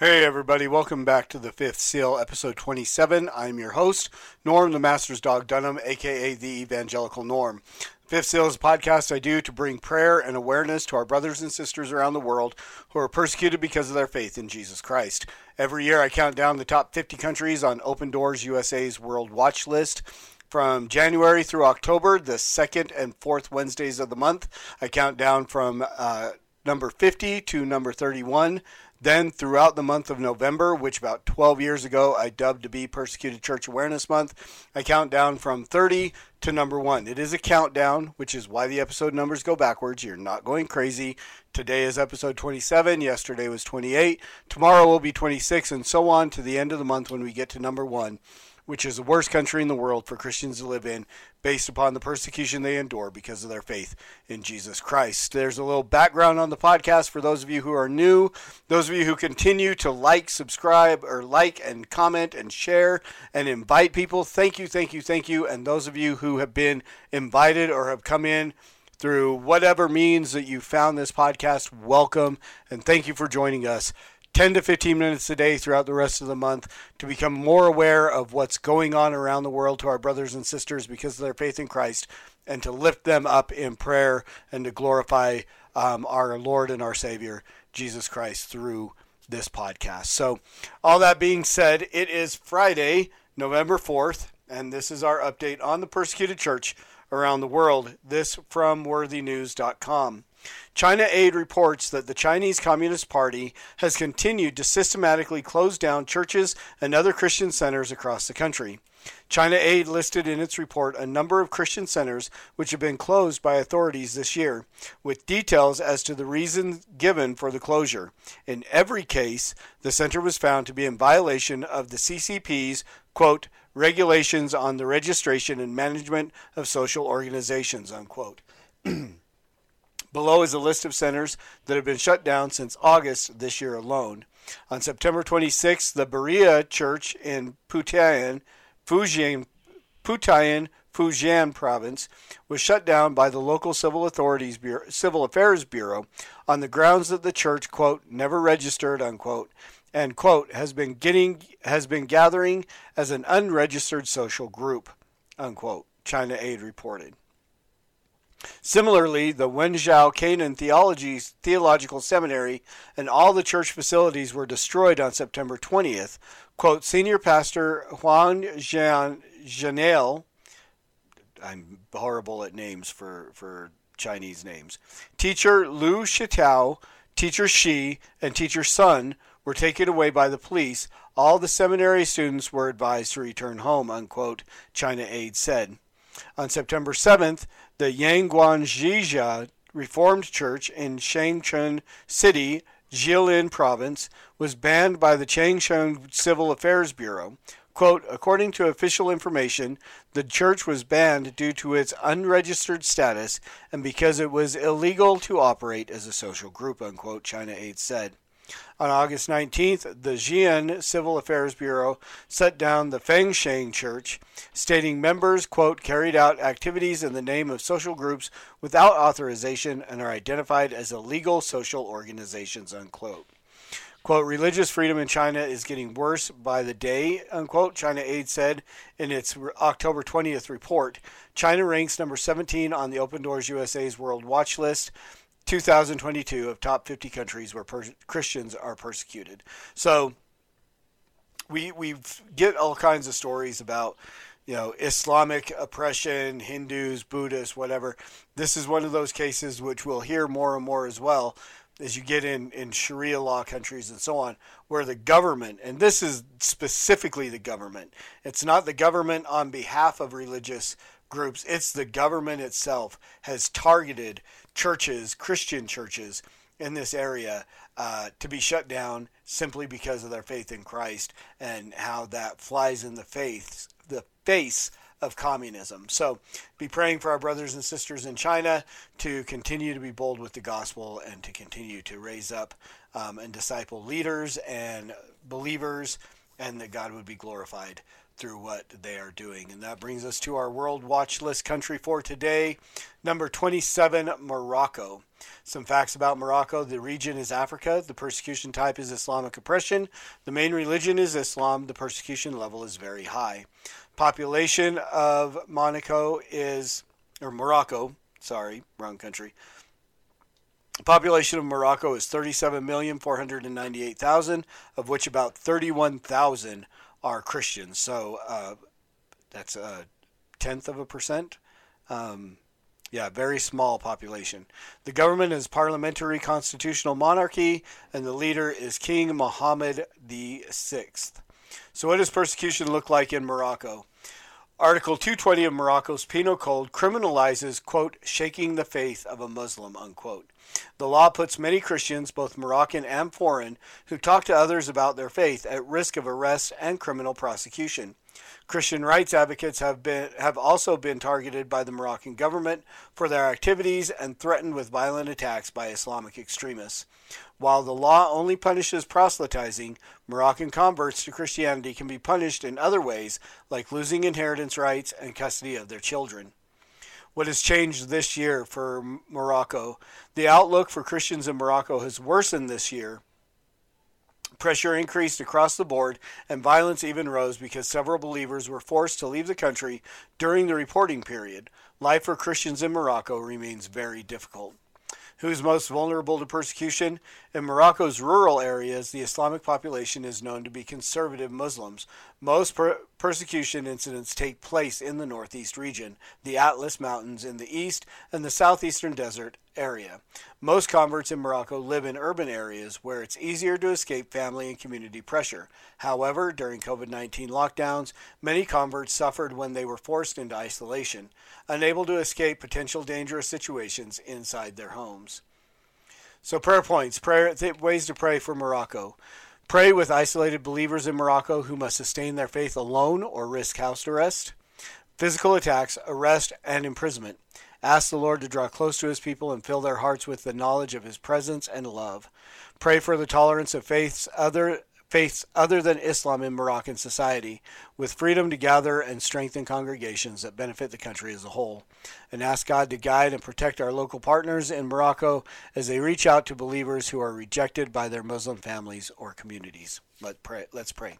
Hey, everybody, welcome back to the Fifth Seal, episode 27. I'm your host, Norm, the Master's Dog Dunham, aka the Evangelical Norm. Fifth Seal is a podcast I do to bring prayer and awareness to our brothers and sisters around the world who are persecuted because of their faith in Jesus Christ. Every year I count down the top 50 countries on Open Doors USA's World Watch List. From January through October, the second and fourth Wednesdays of the month, I count down from uh, number 50 to number 31. Then, throughout the month of November, which about 12 years ago I dubbed to be Persecuted Church Awareness Month, I count down from 30 to number one. It is a countdown, which is why the episode numbers go backwards. You're not going crazy. Today is episode 27. Yesterday was 28. Tomorrow will be 26, and so on to the end of the month when we get to number one which is the worst country in the world for Christians to live in based upon the persecution they endure because of their faith in Jesus Christ. There's a little background on the podcast for those of you who are new, those of you who continue to like, subscribe, or like and comment and share and invite people. Thank you, thank you, thank you. And those of you who have been invited or have come in through whatever means that you found this podcast, welcome and thank you for joining us. 10 to 15 minutes a day throughout the rest of the month to become more aware of what's going on around the world to our brothers and sisters because of their faith in Christ and to lift them up in prayer and to glorify um, our Lord and our Savior, Jesus Christ, through this podcast. So, all that being said, it is Friday, November 4th, and this is our update on the persecuted church around the world. This from worthynews.com. China Aid reports that the Chinese Communist Party has continued to systematically close down churches and other Christian centers across the country. China Aid listed in its report a number of Christian centers which have been closed by authorities this year, with details as to the reasons given for the closure. In every case, the center was found to be in violation of the CCP's, quote, regulations on the registration and management of social organizations, unquote. Below is a list of centers that have been shut down since August this year alone. On September 26th, the Berea Church in Putian, Fujian, Putian, Fujian province was shut down by the local civil authorities Bureau, civil affairs bureau on the grounds that the church quote never registered unquote and quote has been getting has been gathering as an unregistered social group unquote China Aid reported. Similarly, the Wenzhou Canaan Theology, Theological Seminary and all the church facilities were destroyed on September 20th. Quote, Senior Pastor Juan Jean, Janelle, I'm horrible at names for, for Chinese names, teacher Lu Shitao, teacher Shi, and teacher Sun were taken away by the police. All the seminary students were advised to return home, unquote, China Aid said. On September 7th, the Yangguang Reformed Church in Changchun City, Jilin Province, was banned by the Changchun Civil Affairs Bureau. Quote, according to official information, the church was banned due to its unregistered status and because it was illegal to operate as a social group, unquote, China Aid said. On August 19th, the Xi'an Civil Affairs Bureau shut down the Fengsheng Church, stating members, quote, carried out activities in the name of social groups without authorization and are identified as illegal social organizations, unquote. Quote, religious freedom in China is getting worse by the day, unquote, China Aid said in its October 20th report. China ranks number 17 on the Open Doors USA's World Watch list 2022 of top 50 countries where per- Christians are persecuted. So we we get all kinds of stories about you know Islamic oppression, Hindus, Buddhists, whatever. This is one of those cases which we'll hear more and more as well as you get in in Sharia law countries and so on, where the government and this is specifically the government. It's not the government on behalf of religious groups. It's the government itself has targeted churches, Christian churches in this area, uh, to be shut down simply because of their faith in Christ and how that flies in the faith, the face of communism. So be praying for our brothers and sisters in China to continue to be bold with the gospel and to continue to raise up um, and disciple leaders and believers, and that God would be glorified through what they are doing. And that brings us to our World Watch List country for today. Number 27, Morocco. Some facts about Morocco the region is Africa. The persecution type is Islamic oppression. The main religion is Islam. The persecution level is very high. Population of Monaco is, or Morocco, sorry, wrong country. Population of Morocco is 37,498,000, of which about 31,000 are Christians. So uh, that's a tenth of a percent. Um, yeah, very small population. The government is parliamentary constitutional monarchy, and the leader is King Mohammed VI. So, what does persecution look like in Morocco? Article 220 of Morocco's Penal Code criminalizes, quote, shaking the faith of a Muslim, unquote. The law puts many Christians, both Moroccan and foreign, who talk to others about their faith at risk of arrest and criminal prosecution. Christian rights advocates have been have also been targeted by the Moroccan government for their activities and threatened with violent attacks by Islamic extremists. While the law only punishes proselytizing, Moroccan converts to Christianity can be punished in other ways, like losing inheritance rights and custody of their children. What has changed this year for Morocco? The outlook for Christians in Morocco has worsened this year. Pressure increased across the board, and violence even rose because several believers were forced to leave the country during the reporting period. Life for Christians in Morocco remains very difficult. Who's most vulnerable to persecution? In Morocco's rural areas, the Islamic population is known to be conservative Muslims. Most per- persecution incidents take place in the northeast region, the Atlas Mountains in the east, and the southeastern desert area. Most converts in Morocco live in urban areas where it's easier to escape family and community pressure. However, during COVID 19 lockdowns, many converts suffered when they were forced into isolation, unable to escape potential dangerous situations inside their homes. So, prayer points, prayer th- ways to pray for Morocco. Pray with isolated believers in Morocco who must sustain their faith alone or risk house arrest, physical attacks, arrest, and imprisonment. Ask the Lord to draw close to his people and fill their hearts with the knowledge of his presence and love. Pray for the tolerance of faiths other faiths other than Islam in Moroccan society, with freedom to gather and strengthen congregations that benefit the country as a whole. And ask God to guide and protect our local partners in Morocco as they reach out to believers who are rejected by their Muslim families or communities. Let pray, let's pray.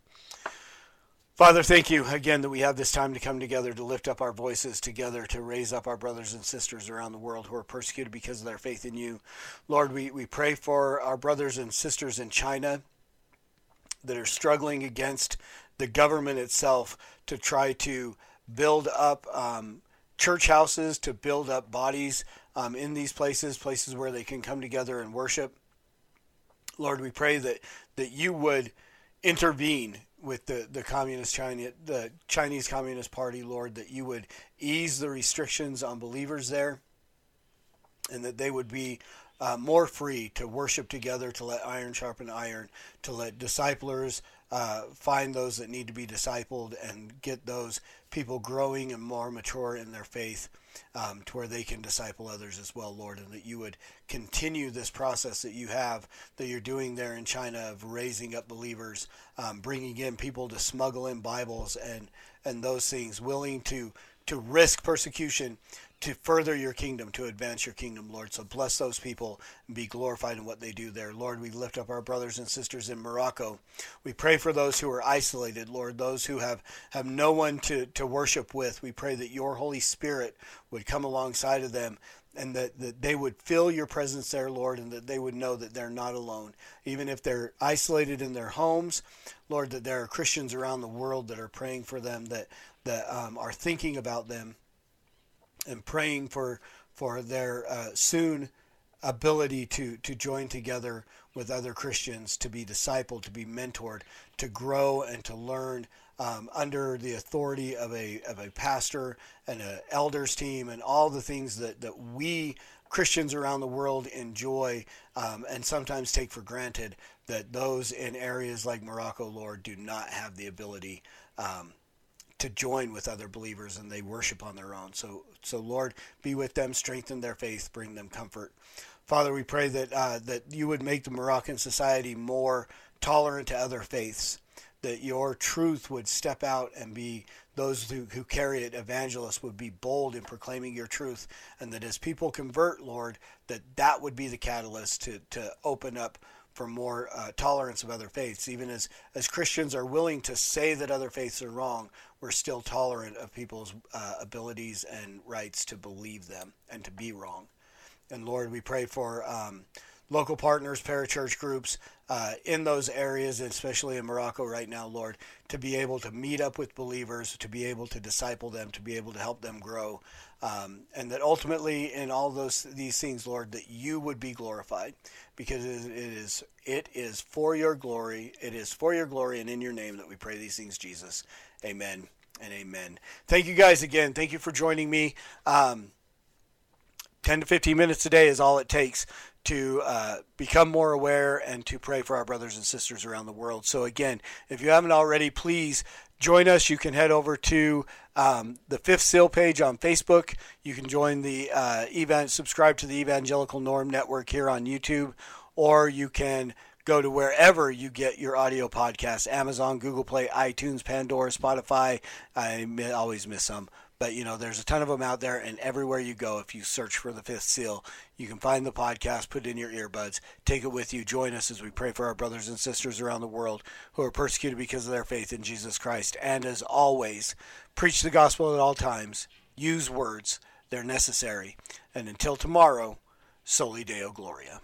Father, thank you again that we have this time to come together to lift up our voices together to raise up our brothers and sisters around the world who are persecuted because of their faith in you. Lord, we, we pray for our brothers and sisters in China that are struggling against the government itself to try to build up um, church houses, to build up bodies um, in these places, places where they can come together and worship. Lord, we pray that, that you would intervene with the, the communist China the Chinese Communist Party, Lord, that you would ease the restrictions on believers there, and that they would be uh, more free to worship together, to let iron sharpen iron, to let disciplers uh, find those that need to be discipled, and get those people growing and more mature in their faith um, to where they can disciple others as well, Lord, and that you would continue this process that you have, that you're doing there in China of raising up believers, um, bringing in people to smuggle in Bibles and, and those things, willing to, to risk persecution to further your kingdom, to advance your kingdom, Lord. So bless those people and be glorified in what they do there. Lord, we lift up our brothers and sisters in Morocco. We pray for those who are isolated, Lord, those who have, have no one to, to worship with. We pray that your Holy Spirit would come alongside of them and that, that they would feel your presence there, Lord, and that they would know that they're not alone. Even if they're isolated in their homes, Lord, that there are Christians around the world that are praying for them, that, that um, are thinking about them and praying for for their uh, soon ability to to join together with other Christians to be discipled, to be mentored, to grow and to learn um, under the authority of a of a pastor and an elders team and all the things that that we Christians around the world enjoy um, and sometimes take for granted that those in areas like Morocco, Lord, do not have the ability um, to join with other believers and they worship on their own. So, so Lord, be with them, strengthen their faith, bring them comfort. Father, we pray that uh, that you would make the Moroccan society more tolerant to other faiths, that your truth would step out and be those who, who carry it, evangelists, would be bold in proclaiming your truth, and that as people convert, Lord, that that would be the catalyst to, to open up for more uh, tolerance of other faiths. Even as, as Christians are willing to say that other faiths are wrong, we're still tolerant of people's uh, abilities and rights to believe them and to be wrong. And Lord, we pray for um, local partners, parachurch groups uh, in those areas, especially in Morocco right now, Lord, to be able to meet up with believers, to be able to disciple them, to be able to help them grow, um, and that ultimately in all those these things, Lord, that you would be glorified, because it is it is for your glory, it is for your glory, and in your name that we pray these things, Jesus. Amen and amen. Thank you guys again. Thank you for joining me. Um, 10 to 15 minutes a day is all it takes to uh, become more aware and to pray for our brothers and sisters around the world. So, again, if you haven't already, please join us. You can head over to um, the Fifth Seal page on Facebook. You can join the uh, event, subscribe to the Evangelical Norm Network here on YouTube, or you can go to wherever you get your audio podcasts Amazon, Google Play, iTunes, Pandora, Spotify. I always miss some. But you know, there's a ton of them out there, and everywhere you go, if you search for the Fifth Seal, you can find the podcast, put it in your earbuds, take it with you, join us as we pray for our brothers and sisters around the world who are persecuted because of their faith in Jesus Christ. And as always, preach the gospel at all times, use words, they're necessary. And until tomorrow, Soli Deo Gloria.